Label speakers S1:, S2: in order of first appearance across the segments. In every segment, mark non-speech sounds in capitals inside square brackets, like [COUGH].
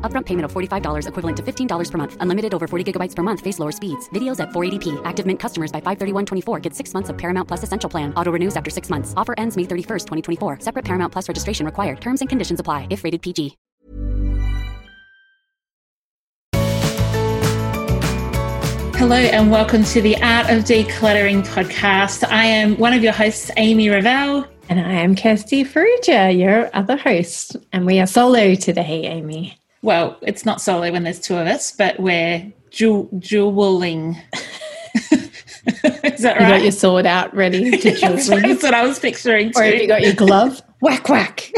S1: Upfront payment of $45 equivalent to $15 per month. Unlimited over 40 gigabytes per month. Face lower speeds. Videos at 480p. Active Mint customers by 531.24 get six months of Paramount Plus Essential Plan. Auto renews after six months. Offer ends May 31st, 2024. Separate Paramount Plus registration required. Terms and conditions apply if rated PG.
S2: Hello and welcome to the Art of Decluttering podcast. I am one of your hosts, Amy Revell.
S3: And I am Kirsty Farrugia, your other host. And we are solo today, Amy.
S2: Well, it's not solo when there's two of us, but we're ju- jeweling. [LAUGHS] Is that right?
S3: You got your sword out ready to [LAUGHS]
S2: that's what I was picturing too.
S3: or have you got your glove? [LAUGHS] whack, whack.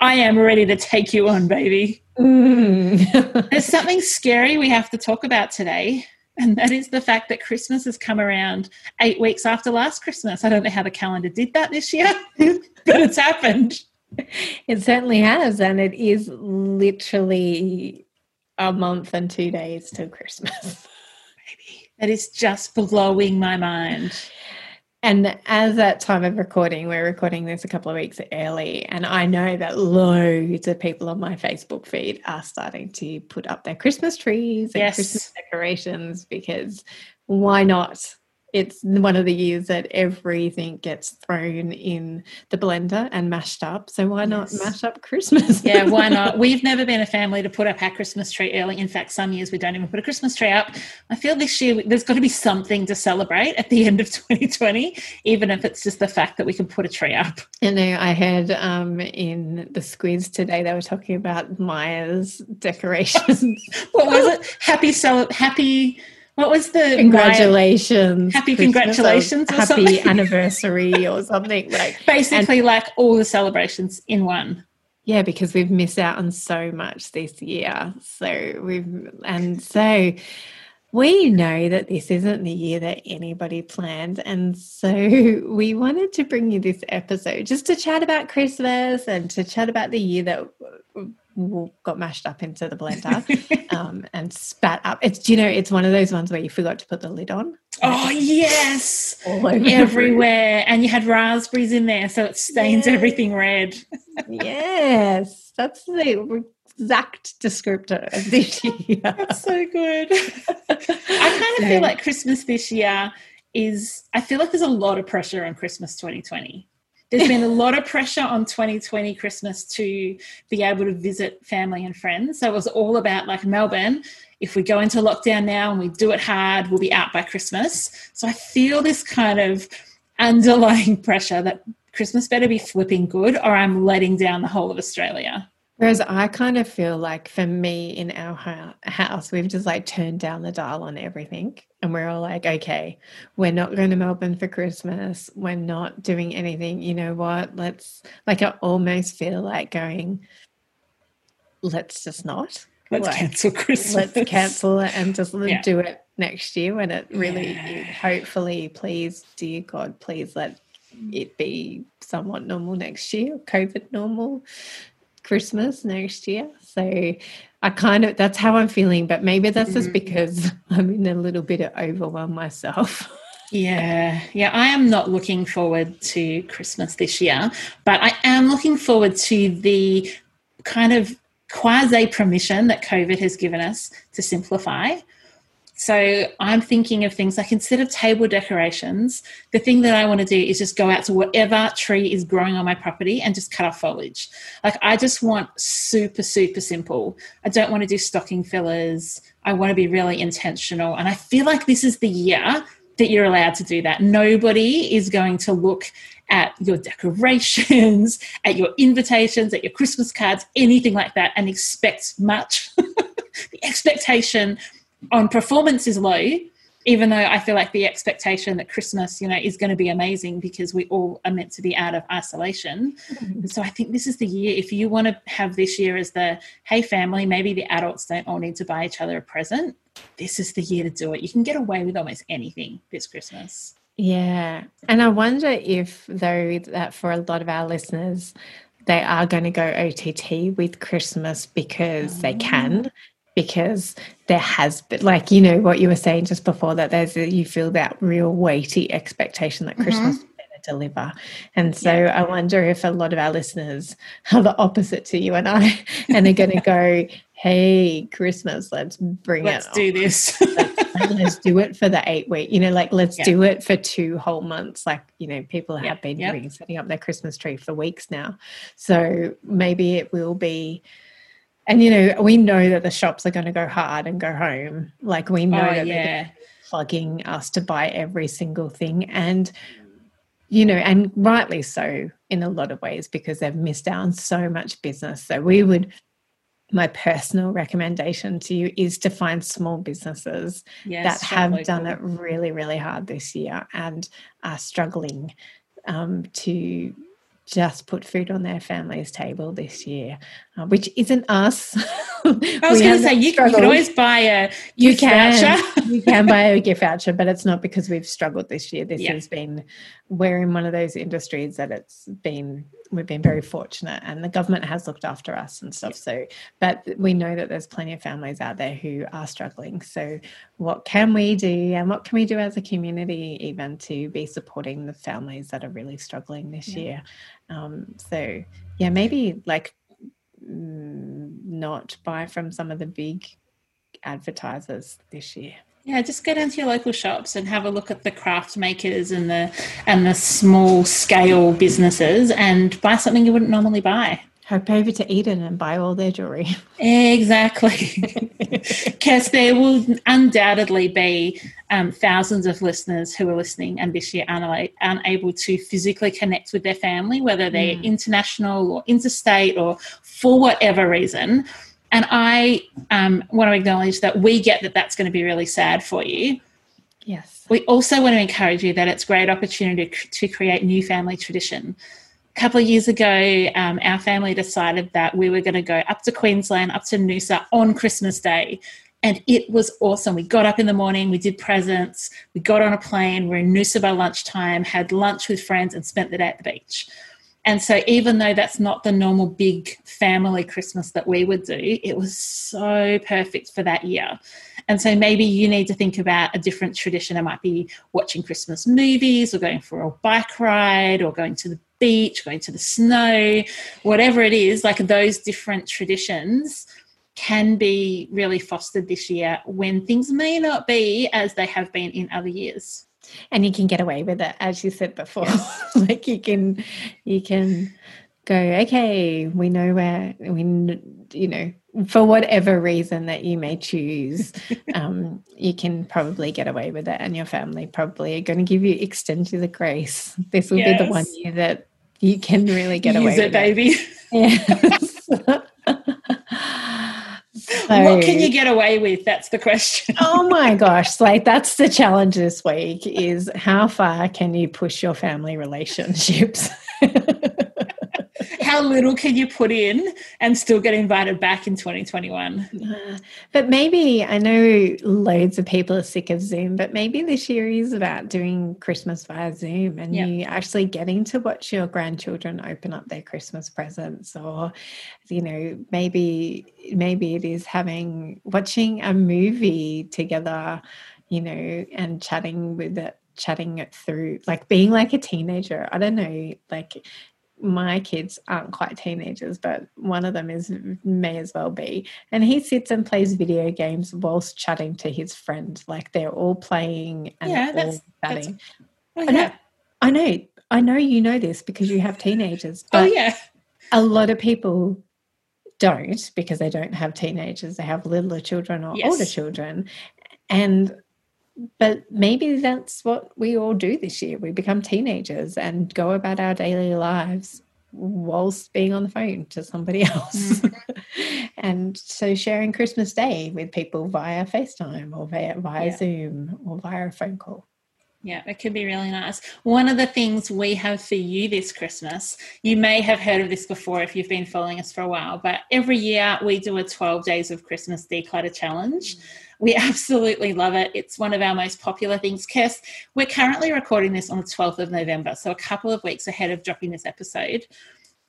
S2: I am ready to take you on, baby.
S3: Mm.
S2: There's something scary we have to talk about today, and that is the fact that Christmas has come around eight weeks after last Christmas. I don't know how the calendar did that this year, but it's happened. [LAUGHS]
S3: it certainly has. And it is literally a month and two days till Christmas. [LAUGHS] Maybe.
S2: That is just blowing my mind.
S3: And as that time of recording, we're recording this a couple of weeks early, and I know that loads of people on my Facebook feed are starting to put up their Christmas trees and
S2: Yes.
S3: Christmas decorations because why not? It's one of the years that everything gets thrown in the blender and mashed up. So why not
S2: Yes.
S3: mash up Christmas?
S2: Yeah, why not? [LAUGHS] We've never been a family to put up our Christmas tree early. In fact, some years we don't even put a Christmas tree up. I feel this year there's got to be something to celebrate at the end of [LAUGHS] 2020, even if it's just the fact that we can put a tree up.
S3: I know I heard um, in the squiz today they were talking about Myer's decorations. [LAUGHS]
S2: What was it? Happy cel- happy. What was the
S3: congratulations
S2: Happy
S3: Christmas,
S2: congratulations or
S3: happy anniversary or [LAUGHS] something like
S2: Basically, like all the celebrations in one.
S3: yeah because we've missed out on so much this year. So we've and so we know that this isn't the year that anybody planned and so [LAUGHS] we wanted to bring you this episode just to chat about christmas and to chat about the year that got mashed up into the blender um, and spat up it's you know it's one of those ones where you forgot to put the lid on
S2: Oh yes,
S3: all over
S2: everywhere, and you had raspberries in there, so it stains everything red.
S3: yes, that's the exact descriptor of this [LAUGHS] year.
S2: That's so good. [LAUGHS] I kind of feel like Christmas this year is, I feel like there's a lot of pressure on Christmas 2020. There's been a [LAUGHS] lot of pressure on 2020 Christmas to be able to visit family and friends. So it was all about like Melbourne. If we go into lockdown now and we do it hard, we'll be out by Christmas. So I feel this kind of underlying [LAUGHS] pressure that Christmas better be flipping good or I'm letting down the whole of Australia.
S3: Whereas I kind of feel like for me in our house, we've just like turned down the dial on everything. And we're all like, okay, we're not going to Melbourne for Christmas. We're not doing anything. You know what? Let's, like, I almost feel like going, let's just not.
S2: Let's
S3: Like,
S2: cancel Christmas.
S3: let's cancel it and just
S2: Yeah.
S3: do it next year when it really
S2: Yeah.
S3: hopefully please dear god please let it be somewhat normal next year covid normal christmas next year so i kind of that's how i'm feeling but maybe that's just
S2: Mhm.
S3: because [LAUGHS] i'm in a little bit of overwhelm myself [LAUGHS]
S2: Yeah, yeah, I am not looking forward to Christmas this year, but I am looking forward to the kind of quasi permission that COVID has given us to simplify. So I'm thinking of things like instead of table decorations, the thing that I want to do is just go out to whatever tree is growing on my property and just cut off foliage. Like I just want super, super simple. I don't want to do stocking fillers. I want to be really intentional. And I feel like this is the year that you're allowed to do that. Nobody is going to look at your decorations, [LAUGHS] at your invitations, at your Christmas cards, anything like that, and expect much. [LAUGHS] the expectation on performance is low, even though I feel like the expectation that Christmas, you know, is going to be amazing because we all are meant to be out of isolation. Mm-hmm. So I think this is the year. If you want to have this year as the hey family, maybe the adults don't all need to buy each other a present. This is the year to do it. You can get away with almost anything this Christmas.
S3: Yeah. And I wonder if, though, that for a lot of our listeners, they are going to go OTT with Christmas because they can, oh because there has been like you know what you were saying just before that there's a, you feel that real weighty expectation that christmas mm-hmm. deliver and so yeah. i wonder if a lot of our listeners are the opposite to you and i [LAUGHS] and they're going to go hey christmas let's bring
S2: let's
S3: it
S2: let's do this
S3: let's, let's do it for the eight week you know like let's yeah. do it for two whole months like you know people have yep. been doing setting up their christmas tree for weeks now so maybe it will be and you know, we know that the shops are going to go hard and go home. Like we know oh, that yeah. they're plugging us to buy every single thing, and you know, and rightly so in a lot of ways because they've missed out on so much business. So we would my personal recommendation to you is to find small businesses yes, that have done it really, really hard this year and are struggling um, to just put food on their family's table this year, which isn't us. [LAUGHS]
S2: I was going to say you, you, can always buy a
S3: you can [LAUGHS] you can buy a gift voucher, but it's not because we've struggled this year. This yeah. has been we're in one of those industries that it's been we've been very fortunate, and the government has looked after us and stuff. So, but we know that there's plenty of families out there who are struggling. So, what can we do, and what can we do as a community, even to be supporting the families that are really struggling this yeah. year? Um, so yeah, maybe like Mm, not buy from some of the big advertisers this year.
S2: Yeah, just go down to your local shops and have a look at the craft makers and the and the small scale businesses and buy something you wouldn't normally buy.
S3: Hop over to Eden and buy all their jewelry.
S2: Exactly. [LAUGHS] Because there will undoubtedly be um, thousands of listeners who are listening and this year aren't, unable to physically connect with their family, whether they're mm. international or interstate or for whatever reason. And I um, want to acknowledge that we get that that's going to be really sad for you.
S3: Yes.
S2: We also want to encourage you that it's a great opportunity to create new family tradition couple of years ago, um, our family decided that we were going to go up to Queensland, up to Noosa on Christmas Day. And it was awesome. We got up in the morning, we did presents, we got on a plane, we we're in Noosa by lunchtime, had lunch with friends, and spent the day at the beach. And so, even though that's not the normal big family Christmas that we would do, it was so perfect for that year. And so, maybe you need to think about a different tradition. It might be watching Christmas movies, or going for a bike ride, or going to the beach, going to the snow, whatever it is, like those different traditions can be really fostered this year when things may not be as they have been in other years.
S3: And you can get away with it, as you said before. Yes. [LAUGHS] like you can, you can go, okay, we know where we, you know, for whatever reason that you may choose, [LAUGHS] um, you can probably get away with it, and your family probably are going to give you extend you the grace. This will yes. be the one year that you can really get
S2: Use
S3: away
S2: it,
S3: with
S2: baby. Yes. so, [LAUGHS] what can you get away with? That's the question. [LAUGHS]
S3: oh my [LAUGHS] gosh. Like that's the challenge this week is how far can you push your family relationships?
S2: How little can you put in and still get invited back in 2021? Uh,
S3: but maybe I know loads of people are sick of Zoom, but maybe this year is about doing Christmas via Zoom and yep. you actually getting to watch your grandchildren open up their Christmas presents or you know maybe maybe it is having watching a movie together you know and chatting with it chatting it through, like being like a teenager. I don't know, like my kids aren't quite teenagers, but one of them is may as well be. And he sits and plays video games whilst chatting to his friend. Like they're all playing and
S2: Yeah,
S3: all chatting.
S2: Oh,
S3: I know. I know, I know you know this because you have teenagers.
S2: Oh,
S3: But
S2: yeah.
S3: a lot of people don't because they don't have teenagers they have littler children or
S2: Yes.
S3: older children and but maybe that's what we all do this year we become teenagers and go about our daily lives whilst being on the phone to somebody [LAUGHS] else mm. [LAUGHS] and so sharing christmas day with people via facetime or via, via
S2: Yeah.
S3: zoom or via a phone call
S2: Yeah, it could be really nice. One of the things we have for you this Christmas, you may have heard of this before if you've been following us for a while, but every year we do a 12 Days of Christmas Declutter Challenge. Mm. We [LAUGHS] absolutely love it. It's one of our most popular things. Kirst, we're currently recording this on the 12th of November, so a couple of weeks ahead of dropping this episode.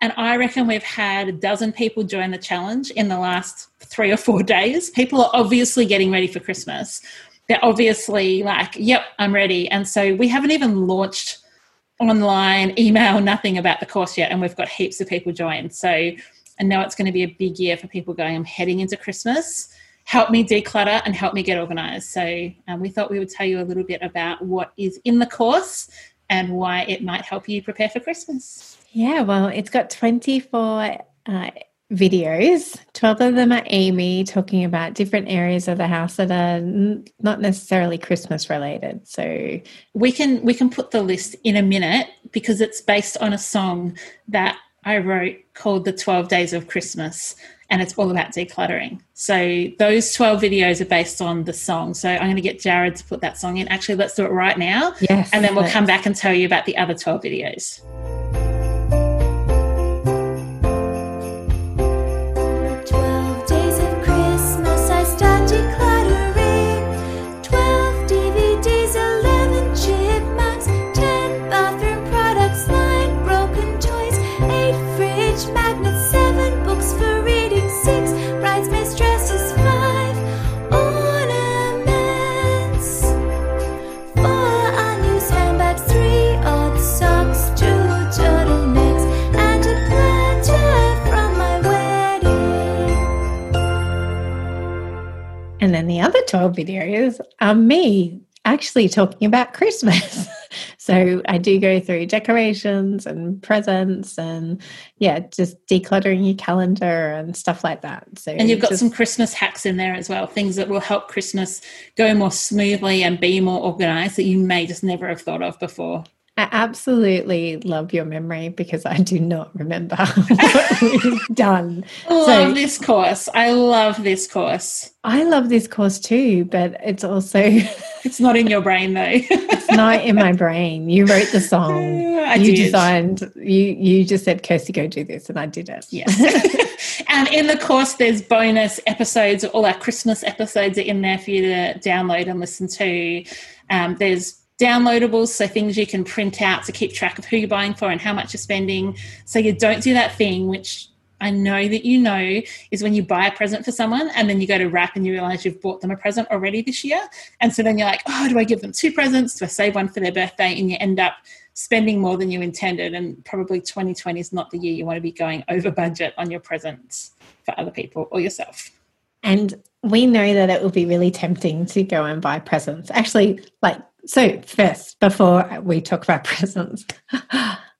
S2: And I reckon we've had a dozen people join the challenge in the last three or four days. People are obviously getting ready for Christmas. They're obviously like, yep, I'm ready. And so we haven't even launched online, email, nothing about the course yet. And we've got heaps of people join. So I know it's going to be a big year for people going, I'm heading into Christmas. Help me declutter and help me get organized. So um, we thought we would tell you a little bit about what is in the course and why it might help you prepare for Christmas.
S3: Yeah, well, it's got 24 uh, videos. 12 of them are Amy talking about different areas of the house that are n- not necessarily Christmas related. So,
S2: we can we can put the list in a minute because it's based on a song that I wrote called The 12 Days of Christmas and it's all about decluttering. So those 12 videos are based on the song. So I'm going to get Jared to put that song in. Actually, let's do it right now.
S3: yes.
S2: And then we'll come back and tell you about the other 12 videos.
S4: And
S3: then the other 12 videos are me actually talking about Christmas. [LAUGHS] so I do go through decorations and presents and yeah, just decluttering your calendar and stuff like that. So
S2: And you've got
S3: just-
S2: some Christmas hacks in there as well, things that will help Christmas go more smoothly and be more organized that you may just never have thought of before.
S3: I absolutely love your memory because I do not remember [LAUGHS] what we've done.
S2: I love
S3: So-
S2: this course. I love this course.
S3: I love this course too, but it's also [LAUGHS]
S2: It's not in your brain though.
S3: it's not in my brain. You wrote the song. [LAUGHS]
S2: I
S3: you
S2: did.
S3: designed you you just said Kirsty go do this and I did it.
S2: Yes. and in the course, there's bonus episodes. All our Christmas episodes are in there for you to download and listen to. Um, there's downloadables, so things you can print out to keep track of who you're buying for and how much you're spending. So you don't do that thing, which I know that you know is when you buy a present for someone and then you go to wrap and you realize you've bought them a present already this year. And so then you're like, oh, do I give them two presents? Do I save one for their birthday? And you end up spending more than you intended. And probably 2020 is not the year you want to be going over budget on your presents for other people or yourself.
S3: And we know that it will be really tempting to go and buy presents. Actually, like, so first, before we talk about [LAUGHS] presents,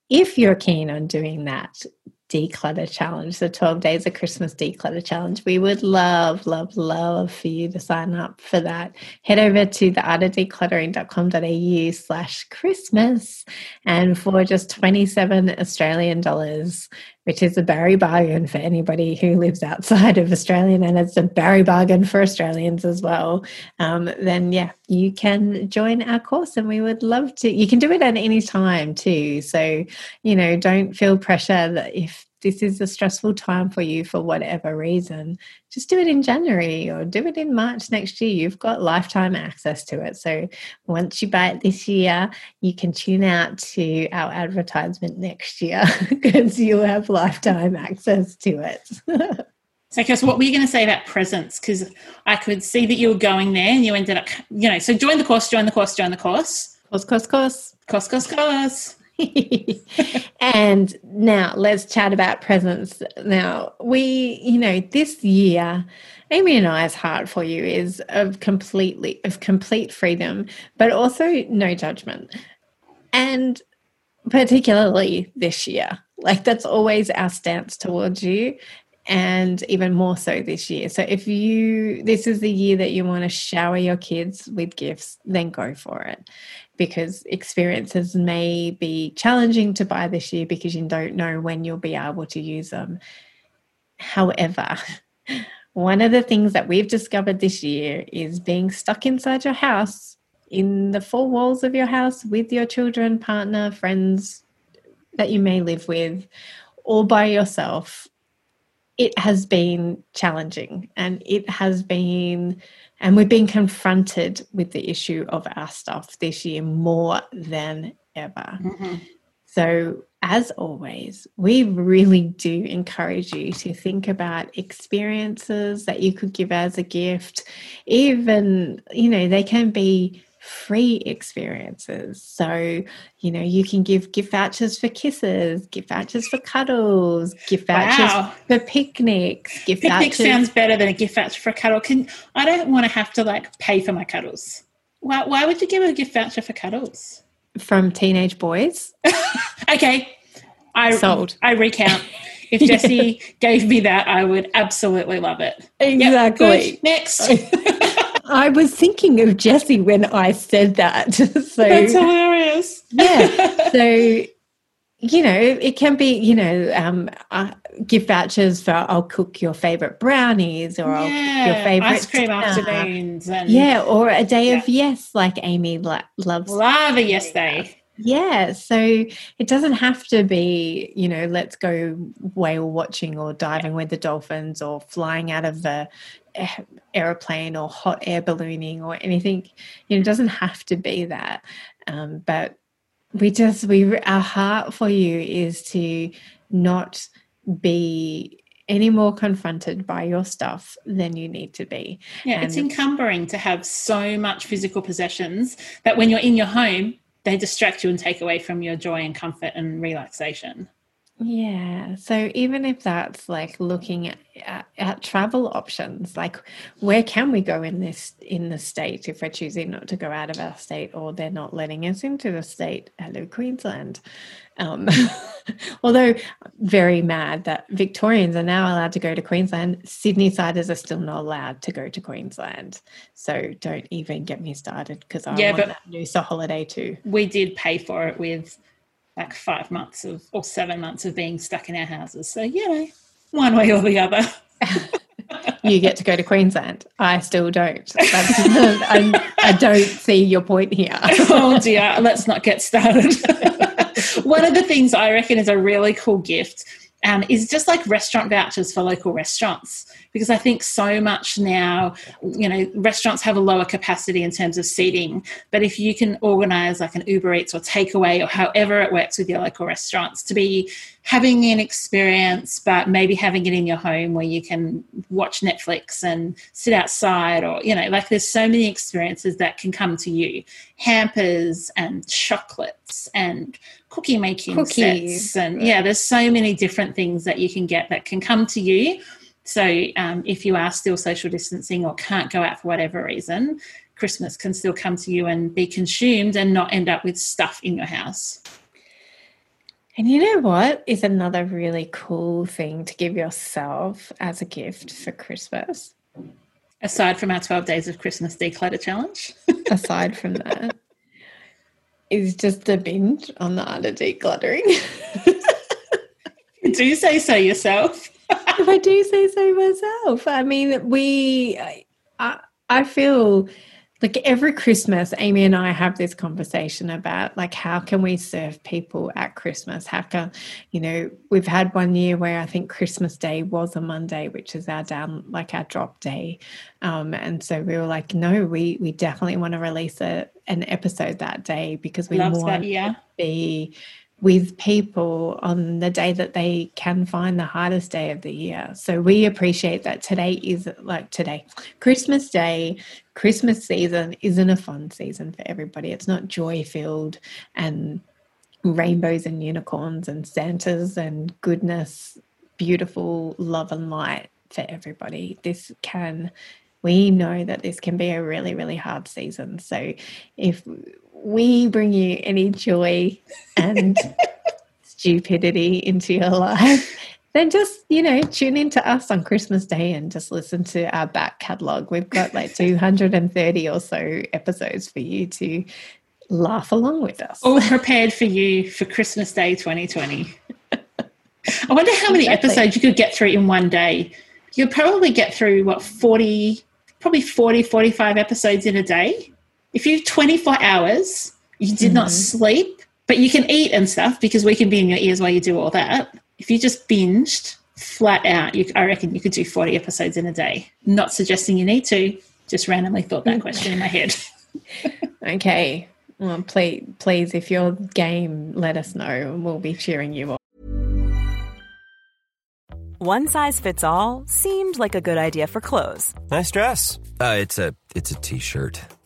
S3: if you're keen on doing that declutter challenge, the 12 days of Christmas declutter challenge, we would love, love, love for you to sign up for that. Head over to theartofdecluttering.com.au slash Christmas and for just 27 Australian dollars, which is a Barry bargain for anybody who lives outside of Australia, and it's a Barry bargain for Australians as well. Um, then, yeah, you can join our course, and we would love to. You can do it at any time too. So, you know, don't feel pressure that if this is a stressful time for you for whatever reason, just do it in January or do it in March next year. You've got lifetime access to it. So once you buy it this year, you can tune out to our advertisement next year [LAUGHS] because you'll have lifetime access to it. [LAUGHS]
S2: So, Kirst, what were you going to say about presents? Because I could see that you were going there and you ended up, you know, so join the course, join the course, join the course.
S3: Course, course, course.
S2: Course, course, course. [LAUGHS]
S3: and now let's chat about presents. Now, we, you know, this year, Amy and I's heart for you is of completely of complete freedom, but also no judgment. And particularly this year. Like that's always our stance towards you and even more so this year. So if you this is the year that you want to shower your kids with gifts, then go for it. Because experiences may be challenging to buy this year because you don't know when you'll be able to use them. However, [LAUGHS] one of the things that we've discovered this year is being stuck inside your house in the four walls of your house with your children, partner, friends that you may live with, or by yourself, it has been challenging and it has been, and we've been confronted with the issue of our stuff this year more than ever. Mm-hmm. So, as always, we really do encourage you to think about experiences that you could give as a gift. Even, you know, they can be free experiences. So, you know, you can give gift vouchers for kisses, gift vouchers for cuddles, gift vouchers wow. for picnics. Gift
S2: Picnic
S3: vouchers.
S2: sounds better than a gift voucher for a cuddle. Can I don't want to have to like pay for my cuddles. Why, why would you give a gift voucher for cuddles?
S3: From teenage boys. [LAUGHS]
S2: okay. I
S3: sold.
S2: I recount. If [LAUGHS] Jesse yeah. gave me that, I would absolutely love it.
S3: Exactly.
S2: Yep, Next. [LAUGHS]
S3: I was thinking of Jesse when I said that. [LAUGHS] so
S2: that's hilarious.
S3: yeah. [LAUGHS] So you know, it can be you know um, uh, gift vouchers for I'll cook your favorite brownies or I'll cook your favorite
S2: ice cream dinner. afternoons. And,
S3: yeah, or a day yeah. of yes, like Amy lo- loves.
S2: Love a yes day.
S3: Yeah, so it doesn't have to be, you know, let's go whale watching or diving with the dolphins or flying out of the aeroplane or hot air ballooning or anything. You know, it doesn't have to be that. Um, but we just, we, our heart for you is to not be any more confronted by your stuff than you need to be.
S2: Yeah, and it's encumbering to have so much physical possessions that when you're in your home, they distract you and take away from your joy and comfort and relaxation.
S3: Yeah. So even if that's like looking at, at, at, travel options, like where can we go in this in the state if we're choosing not to go out of our state or they're not letting us into the state? Hello, Queensland. Um, [LAUGHS] although very mad that Victorians are now allowed to go to Queensland, Sydney siders are still not allowed to go to Queensland. So don't even get me started because I yeah, want but that Noosa holiday too.
S2: We did pay for it with like five months of or seven months of being stuck in our houses. So you know, one way or the other. [LAUGHS]
S3: you get to go to Queensland. I still don't. [LAUGHS] I, I don't see your point here. [LAUGHS]
S2: oh dear, let's not get started. One of the things I reckon is a really cool gift um, is just like restaurant vouchers for local restaurants because I think so much now, you know, restaurants have a lower capacity in terms of seating. But if you can organize like an Uber Eats or takeaway or however it works with your local restaurants to be having an experience, but maybe having it in your home where you can watch Netflix and sit outside, or, you know, like there's so many experiences that can come to you hampers and chocolates and cookie making Cookies. sets. And yeah, there's so many different things that you can get that can come to you so um, if you are still social distancing or can't go out for whatever reason, Christmas can still come to you and be consumed and not end up with stuff in your house.
S3: And you know what is another really cool thing to give yourself as a gift for Christmas?
S2: Aside from our 12 days of Christmas declutter challenge? [LAUGHS]
S3: Aside from that, is just a binge on the art of decluttering. [LAUGHS]
S2: Do you say so yourself?
S3: if I do say so myself. I mean, we, I, I feel like every Christmas, Amy and I have this conversation about like how can we serve people at Christmas? How can you know we've had one year where I think Christmas Day was a Monday, which is our down like our drop day, um, and so we were like, no, we we definitely want to release a an episode that day because we
S2: Loves
S3: want
S2: that, yeah.
S3: to be with people on the day that they can find the hardest day of the year. So we appreciate that today is like today, Christmas Day, Christmas season isn't a fun season for everybody. It's not joy filled and rainbows and unicorns and Santas and goodness, beautiful love and light for everybody. This can, we know that this can be a really, really hard season. So if we bring you any joy and [LAUGHS] stupidity into your life, then just, you know, tune in to us on Christmas Day and just listen to our back catalogue. We've got like [LAUGHS] 230 or so episodes for you to laugh along with us.
S2: All prepared for you for Christmas Day 2020. I wonder how many
S3: Exactly.
S2: episodes you could get through in one day. You'd probably get through, what, 40, probably 40, 45 episodes in a day. If you have 24 hours, you did not sleep, but you can eat and stuff because we can be in your ears while you do all that. If you just binged flat out, you, I reckon you could do 40 episodes in a day. Not suggesting you need to, just randomly thought that question in my head. [LAUGHS]
S3: Okay. Well, please, please, if you're game, let us know and we'll be cheering you on.
S5: One size fits all seemed like a good idea for clothes
S6: Nice dress. Uh, it's a it's a t-shirt.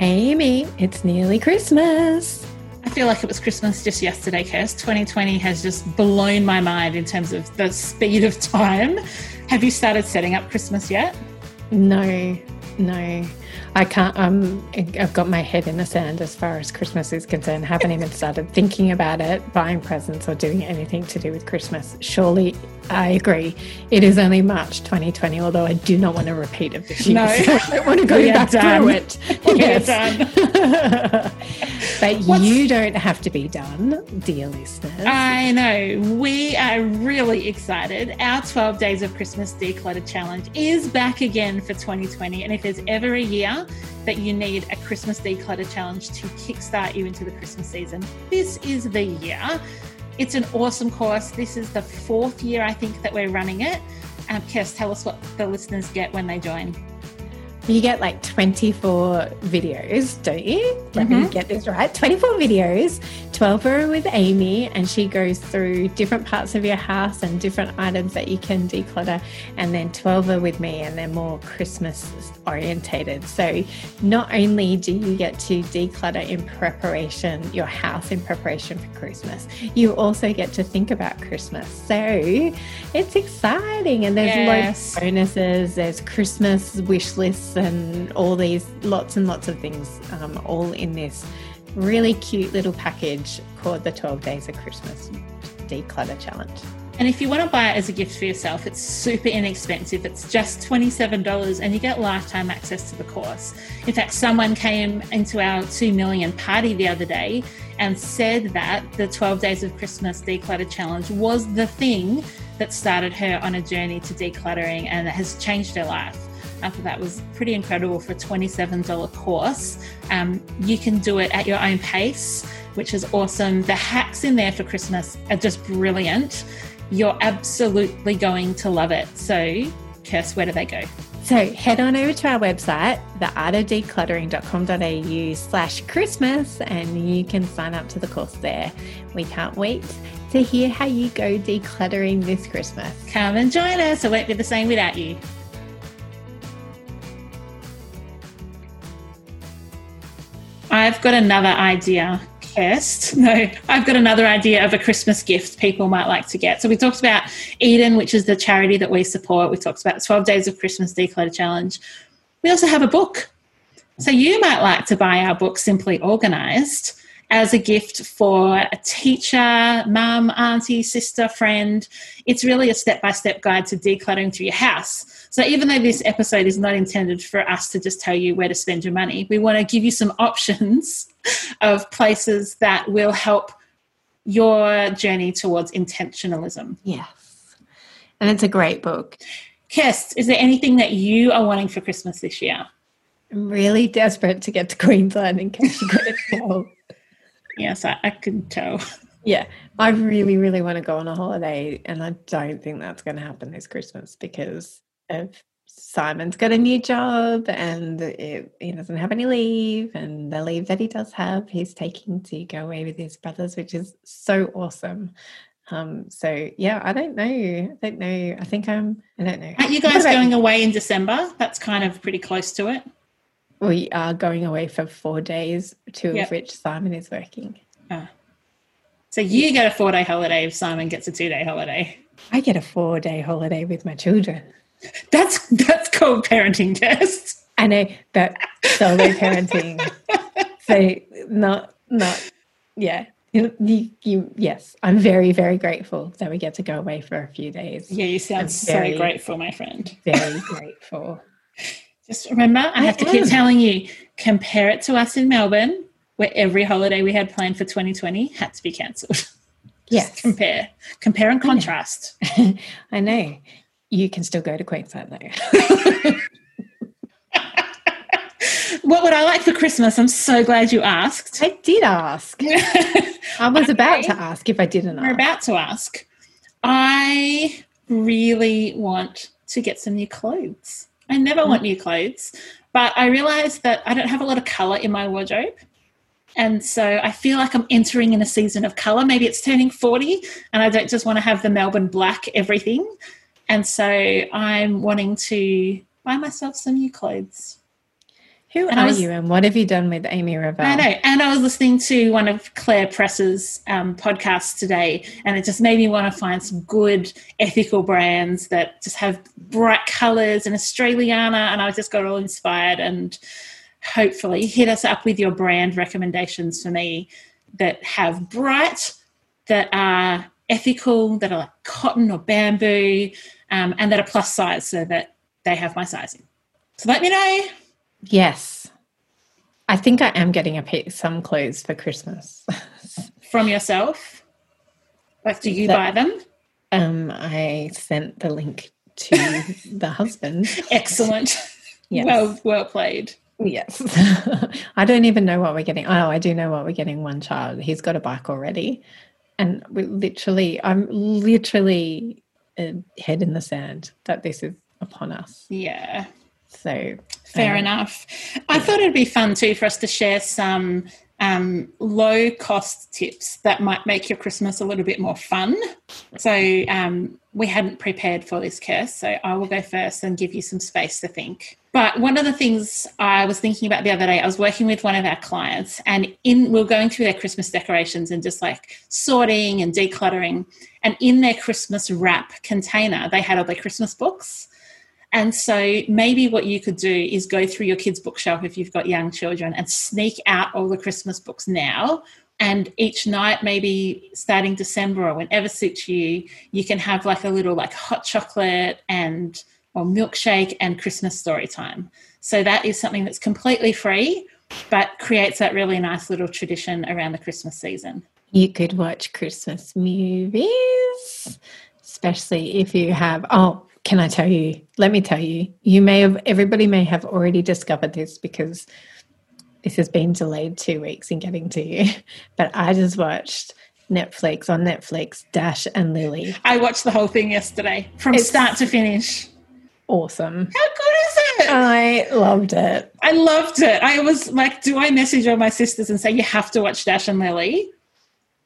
S3: Amy, it's nearly Christmas.
S2: I feel like it was Christmas just yesterday, Kirst. 2020 has just blown my mind in terms of the speed of time. Have you started setting up Christmas yet?
S3: No, no. I can't. Um, I've got my head in the sand as far as Christmas is concerned. Haven't even started thinking about it, buying presents, or doing anything to do with Christmas. Surely, I agree. It is only March 2020, although I do not want to repeat it this year.
S2: No.
S3: so I don't want to go
S2: We
S3: back through it. Yes.
S2: done. [LAUGHS]
S3: but you don't have to be done, dear listeners.
S2: I know. We are really excited. Our 12 Days of Christmas Declutter Challenge is back again for 2020. And if there's ever a year that you need a Christmas Declutter Challenge to kickstart you into the Christmas season, this is the year. It's an awesome course. This is the fourth year, I think, that we're running it. Um, Kirst, tell us what the listeners get when they join.
S3: You get like 24 videos, don't you? Let me mm-hmm. get this right. 24 videos, 12 are with Amy, and she goes through different parts of your house and different items that you can declutter. And then 12 are with me, and they're more Christmas orientated. So not only do you get to declutter in preparation, your house in preparation for Christmas, you also get to think about Christmas. So it's exciting. And there's
S2: Yes.
S3: loads bonuses, there's Christmas wish lists, and all these lots and lots of things, um, all in this really cute little package called the 12 Days of Christmas Declutter Challenge.
S2: And if you want to buy it as a gift for yourself, it's super inexpensive. It's just $27 and you get lifetime access to the course. In fact, someone came into our 2 million party the other day and said that the 12 Days of Christmas Declutter Challenge was the thing that started her on a journey to decluttering and has changed her life. I thought that was pretty incredible for a $27 course. Um, you can do it at your own pace, which is awesome. The hacks in there for Christmas are just brilliant. You're absolutely going to love it. So, Kirst, where do they go?
S3: So head on over to our website, theartofdecluttering.com.au slash Christmas, and you can sign up to the course there. We can't wait to hear how you go decluttering this Christmas.
S2: Come and join us. It won't be the same without you. I've got another idea, Kirst. [LAUGHS] No, I've got another idea of a Christmas gift people might like to get. So we talked about Eden, which is the charity that we support. We talked about 12 Days of Christmas Declutter Challenge. We also have a book. So you might like to buy our book, Simply Organized, as a gift for a teacher, mum, auntie, sister, friend. It's really a step by step guide to decluttering through your house. So, even though this episode is not intended for us to just tell you where to spend your money, we want to give you some [LAUGHS] options of places that will help your journey towards intentionalism.
S3: Yes. And it's a great book.
S2: Kirst, is there anything that you are wanting for Christmas this year?
S3: I'm really desperate to get to Queensland in case you couldn't tell.
S2: Yes, I, I can tell. [LAUGHS]
S3: Yeah, I really, really want to go on a holiday, and I don't think that's going to happen this Christmas because of Simon's got a new job and it, he doesn't have any leave, and the leave that he does have, he's taking to go away with his brothers, which is so awesome. Um, so yeah, I don't know. I don't know. I think I'm. I don't know.
S2: Aren't you guys going away in December? That's kind of pretty close to it.
S3: We are going away for four days, two
S2: Yep.
S3: of which Simon is working. Ah.
S2: So you get a four day holiday if Simon gets a two day holiday.
S3: I get a four day holiday with my children. [LAUGHS]
S2: That's that's called parenting test.
S3: I know, but solo parenting. [LAUGHS] so not not yeah. You, you, you, yes, I'm very, very grateful that we get to go away for a few days.
S2: Yeah, you sound
S3: I'm
S2: so
S3: very-
S2: grateful, my friend.
S3: Very [LAUGHS] grateful.
S2: Just remember, I,
S3: I
S2: have to keep telling you, compare it to us in Melbourne, where every holiday we had planned for 2020 had to be cancelled. [LAUGHS]
S3: Yes,
S2: compare, compare and contrast. [LAUGHS]
S3: I know. You can still go to Queensland though. [LAUGHS]
S2: What would I like for Christmas? I'm so glad you asked.
S3: I did ask. I was about to ask if I didn't
S2: We're about to ask. I really want to get some new clothes. I never want mm-hmm. new clothes, but I realize that I don't have a lot of color in my wardrobe. And so I feel like I'm entering in a season of color. Maybe it's turning 40 and I don't just want to have the Melbourne black everything. And so I'm wanting to buy myself some new clothes.
S3: Who
S2: And
S3: are
S2: was-
S3: you and what have you done with Amy Revell?
S2: I know. And I was listening to one of Clare Press's um, podcasts today, and it just made me want to find some good ethical brands that just have bright colors and Australiana. And I just got all inspired and hopefully hit us up with your brand recommendations for me that have bright, that are ethical, that are like cotton or bamboo, um, and that are plus size so that they have my sizing. So let me know.
S3: Yes. I think I am getting a pick, some clothes for Christmas. [LAUGHS]
S2: from yourself? Like, do you
S3: That-
S2: buy them?
S3: um, I sent the link to [LAUGHS] the husband.
S2: Excellent. [LAUGHS]
S3: Yes.
S2: Well, well played.
S3: Yes. I don't even know what we're getting. Oh, I do know what we're getting one child. He's got a bike already. And we literally, I'm literally a head in the sand that this is upon us.
S2: Yeah,
S3: So
S2: fair
S3: um,
S2: enough. I thought it'd be fun too for us to share some um, low cost tips that might make your Christmas a little bit more fun. So um, we hadn't prepared for this, Kirst, so I will go first and give you some space to think. But one of the things I was thinking about the other day, I was working with one of our clients, and in we are going through their Christmas decorations and just like sorting and decluttering. And in their Christmas wrap container, they had all their Christmas books. And so maybe what you could do is go through your kids' bookshelf if you've got young children and sneak out all the Christmas books now. And each night, maybe starting December or whenever suits you, you can have like a little like hot chocolate and or milkshake and Christmas story time. So that is something that's completely free, but creates that really nice little tradition around the Christmas season.
S3: You could watch Christmas movies, especially if you have. Oh, can I tell you? Let me tell you. You may have, everybody may have already discovered this because this has been delayed two weeks in getting to you. [LAUGHS] But I just watched Netflix on Netflix, Dash and Lily.
S2: I watched the whole thing yesterday from
S3: It's-
S2: start to finish.
S3: Awesome.
S2: How good is it?
S3: I loved it.
S2: I loved it. I was like, do I message all my sisters and say you have to watch Dash and Lily?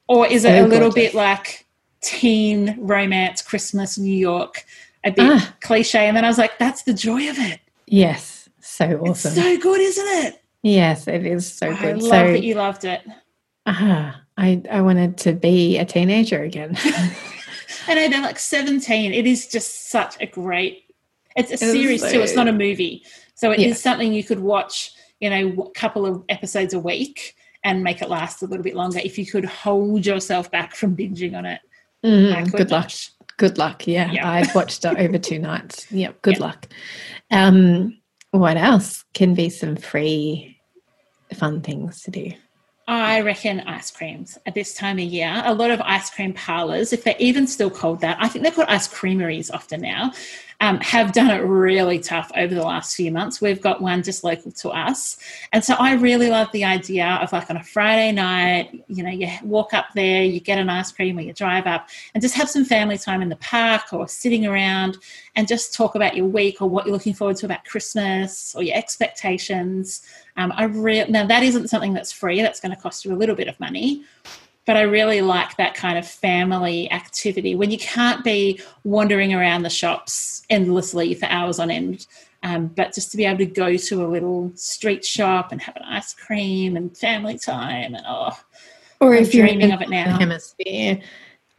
S2: Or is it a little
S3: gorgeous.
S2: bit like teen romance, Christmas, New York, a bit
S3: Ah.
S2: cliche? And then I was like, that's the joy of it.
S3: Yes. So awesome.
S2: It's so good, isn't it?
S3: yes, it is so
S2: I
S3: good.
S2: I love
S3: so
S2: that you loved it.
S3: ah, I, I wanted to be a teenager again. [LAUGHS]
S2: I know they're like 17. It is just such a great. It's a
S3: is
S2: series too. It's not a movie, so it is something you could watch. You know, a couple of episodes a week and make it last a little bit longer if you could hold yourself back from binging on it.
S3: Mm, good luck. Good luck. Yeah. I've watched it over two nights. Yep. Good luck. Um, what else can be some free, fun things to do?
S2: I reckon ice creams at this time of year. A lot of ice cream parlors, if they're even still called that, I think they're called ice creameries often now, um, have done it really tough over the last few months. We've got one just local to us. And so I really love the idea of like on a Friday night, you know, you walk up there, you get an ice cream or you drive up and just have some family time in the park or sitting around and just talk about your week or what you're looking forward to about Christmas or your expectations. Um, I re- now that isn't something that's free. That's going to cost you a little bit of money, but I really like that kind of family activity when you can't be wandering around the shops endlessly for hours on end. Um, but just to be able to go to a little street shop and have an ice cream and family time and oh,
S3: Or
S2: I'm
S3: if you're
S2: dreaming
S3: in
S2: of it now.
S3: hemisphere,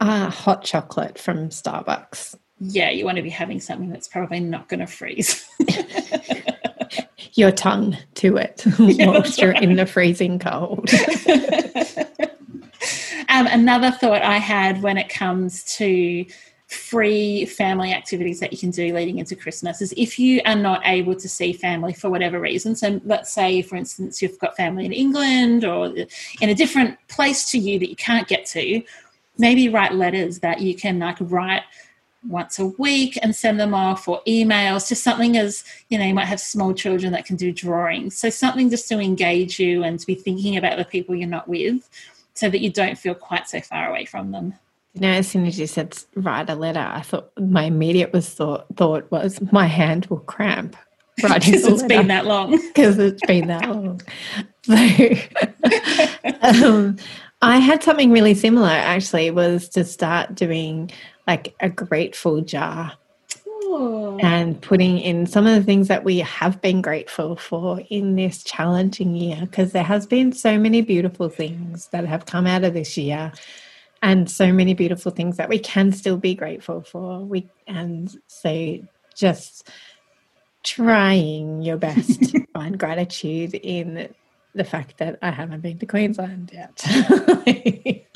S3: uh, hot chocolate from Starbucks.
S2: yeah, you want to be having something that's probably not going to freeze. [LAUGHS]
S3: Your tongue to it [LAUGHS]
S2: Yeah,
S3: whilst you're
S2: right.
S3: in the freezing cold. [LAUGHS]
S2: um, another thought I had when it comes to free family activities that you can do leading into Christmas is if you are not able to see family for whatever reason. So let's say, for instance, you've got family in England or in a different place to you that you can't get to, maybe write letters that you can like write once a week and send them off or emails just something as you know you might have small children that can do drawings so something just to engage you and to be thinking about the people you're not with so that you don't feel quite so far away from them
S3: You know, as soon as you said write a letter, I thought my immediate was thought thought was my hand will cramp writing [LAUGHS]
S2: because [LAUGHS] it's been that long
S3: because it's [LAUGHS] been that long. So, um, I had something really similar. Actually, was to start doing like a grateful jar
S2: Oh,
S3: and putting in some of the things that we have been grateful for in this challenging year because there has been so many beautiful things that have come out of this year and so many beautiful things that we can still be grateful for we and so just trying your best to [LAUGHS] find gratitude in the fact that I haven't been to Queensland yet. [LAUGHS]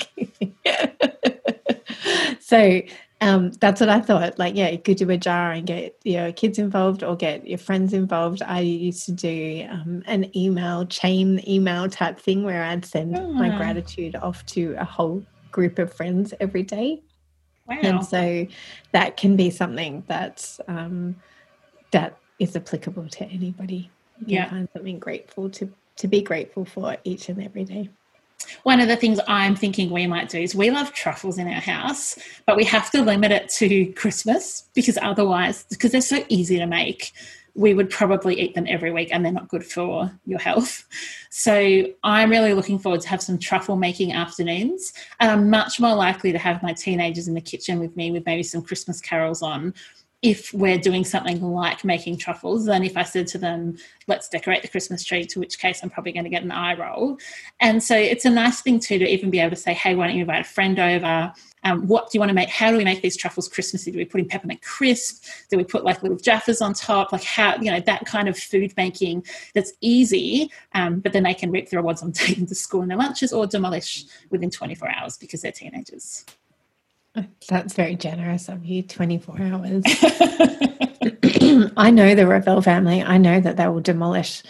S3: [LAUGHS] so um, that's what I thought. Like, yeah, you could do a jar and get your kids involved or get your friends involved. I used to do um, an email, chain email type thing where I'd send my
S2: Ah.
S3: gratitude off to a whole group of friends every day.
S2: wow
S3: And so that can be something that's um, that is applicable to anybody. You can
S2: Yeah.
S3: find something grateful to to be grateful for each and every day.
S2: One of the things I'm thinking we might do is we love truffles in our house, but we have to limit it to Christmas because otherwise, because they're so easy to make, we would probably eat them every week and they're not good for your health. So I'm really looking forward to have some truffle making afternoons. And I'm much more likely to have my teenagers in the kitchen with me with maybe some Christmas carols on if we're doing something like making truffles than if I said to them, let's decorate the Christmas tree, to which case I'm probably going to get an eye roll. And so it's a nice thing too to even be able to say, hey, why don't you invite a friend over? Um, what do you want to make? How do we make these truffles Christmassy? Do we put in peppermint crisp? Do we put like little jaffas on top? Like how, you know, that kind of food making that's easy, um, but then they can reap the rewards on [LAUGHS] taking to school in their lunches or demolish within 24 hours because they're teenagers. [LAUGHS]
S3: That's very generous of you. Twenty four hours. [LAUGHS] [CLEARS THROAT] I know the Revell family. I know that they will demolish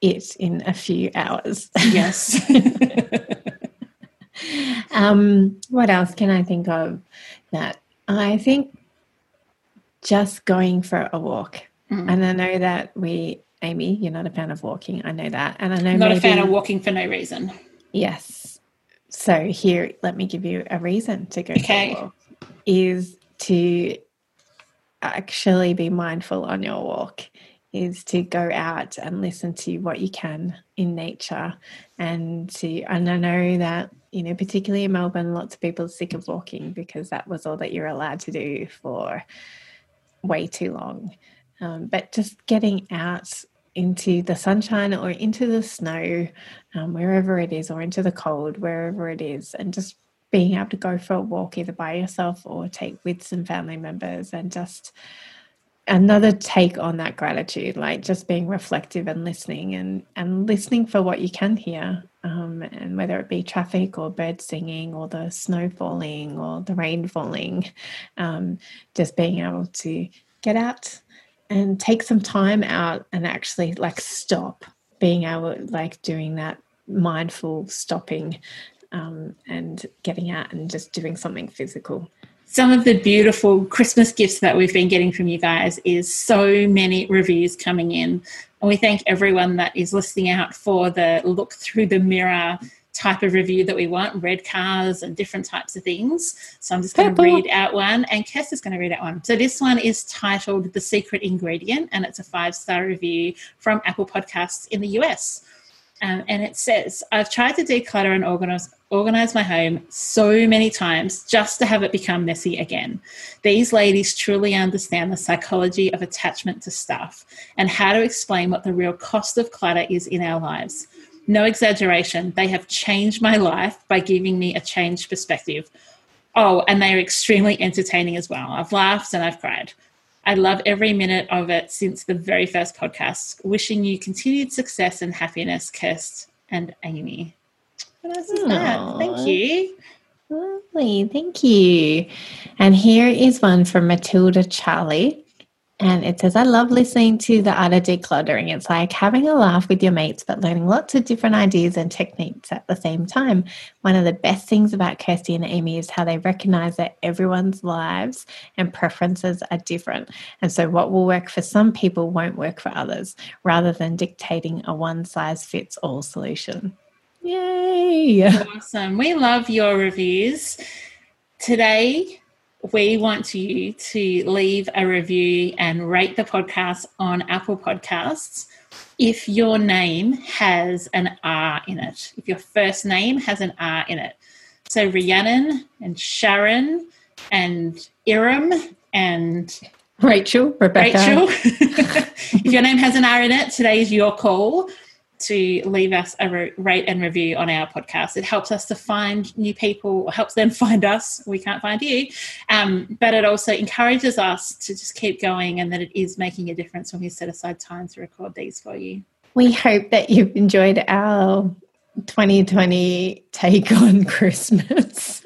S3: it in a few hours.
S2: Yes. [LAUGHS]
S3: um, what else can I think of? That I think just going for a walk,
S2: Mm.
S3: and I know that we, Amy, you're not a fan of walking. I know that, and I know
S2: I'm not a fan of walking for no reason.
S3: Yes. So here, let me give you a reason to go
S2: Okay.
S3: for a walk. Is to actually be mindful on your walk. Is to go out and listen to what you can in nature, and to. And I know that you know, particularly in Melbourne, lots of people are sick of walking because that was all that you're allowed to do for way too long. Um, but just getting out into the sunshine or into the snow, um, wherever it is, or into the cold, wherever it is, and just being able to go for a walk either by yourself or take with some family members and just another take on that gratitude like just being reflective and listening and and listening for what you can hear um, and whether it be traffic or birds singing or the snow falling or the rain falling um, just being able to get out and take some time out and actually like stop being able like doing that mindful stopping um, and getting out and just doing something physical
S2: some of the beautiful Christmas gifts that we've been getting from you guys is so many reviews coming in. And we thank everyone that is listening out for the look through the mirror type of review that we want, red cars and different types of things. So I'm just going to read out one, and Kes is going to read out one. So this one is titled The Secret Ingredient, and it's a five star review from Apple Podcasts in the US. Um, and it says, I've tried to declutter and organize, organize my home so many times just to have it become messy again. These ladies truly understand the psychology of attachment to stuff and how to explain what the real cost of clutter is in our lives. No exaggeration, they have changed my life by giving me a changed perspective. Oh, and they are extremely entertaining as well. I've laughed and I've cried. I love every minute of it since the very first podcast. Wishing you continued success and happiness, Kirst and Amy. What else is that? Thank you.
S3: Lovely, thank you. And here is one from Matilda Charlie. And it says, I love listening to the art of decluttering. It's like having a laugh with your mates, but learning lots of different ideas and techniques at the same time. One of the best things about Kirsty and Amy is how they recognize that everyone's lives and preferences are different. And so, what will work for some people won't work for others, rather than dictating a one size fits all solution. Yay!
S2: Awesome. We love your reviews. Today, we want you to leave a review and rate the podcast on Apple Podcasts if your name has an R in it, if your first name has an R in it. So, Rhiannon and Sharon and Iram and
S3: Rachel, Rebecca.
S2: Rachel. [LAUGHS] if your name has an R in it, today is your call to leave us a rate and review on our podcast. It helps us to find new people, helps them [LAUGHS] find us. We can't find you. Um, but it also encourages us to just keep going and that it is making a difference when we set aside time to record these for you.
S3: We hope that you've enjoyed our 2020 take on [LAUGHS] Christmas,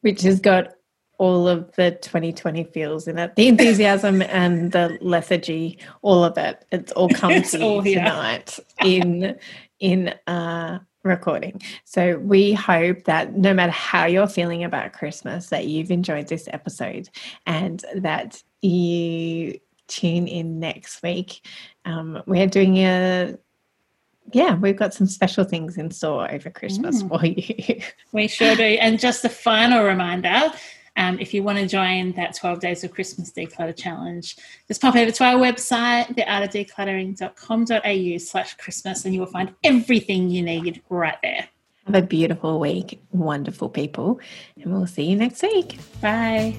S3: which has got all of the 2020 feels in it the enthusiasm [LAUGHS] and the lethargy, all of it. It's all come
S2: It's
S3: to you
S2: all
S3: tonight in, in, uh, recording. So we hope that no matter how you're feeling about Christmas, that you've enjoyed this episode and that you tune in next week. Um, we're doing a yeah, we've got some special things in store over Christmas for you. [LAUGHS]
S2: We sure do. And just a final reminder um, if you want to join that 12 Days of Christmas Declutter Challenge, just pop over to our website, theartofdecluttering.com.au slash Christmas, and you will find everything you need right there.
S3: Have a beautiful week, wonderful people, and we'll see you next week.
S2: Bye.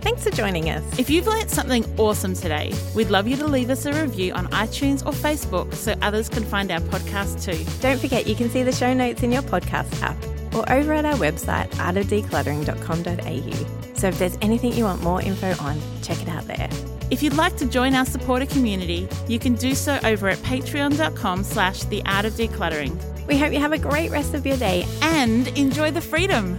S7: Thanks for joining us. If you've learnt something awesome today, we'd love you to leave us a review on iTunes or Facebook so others can find our podcast too.
S5: Don't forget you can see the show notes in your podcast app or over at our website, artofdecluttering.com.au. So if there's anything you want more info on, check it out there.
S7: If you'd like to join our supporter community, you can do so over at patreon.com slash the art of decluttering.
S5: We hope you have a great rest of your day.
S7: And enjoy the freedom.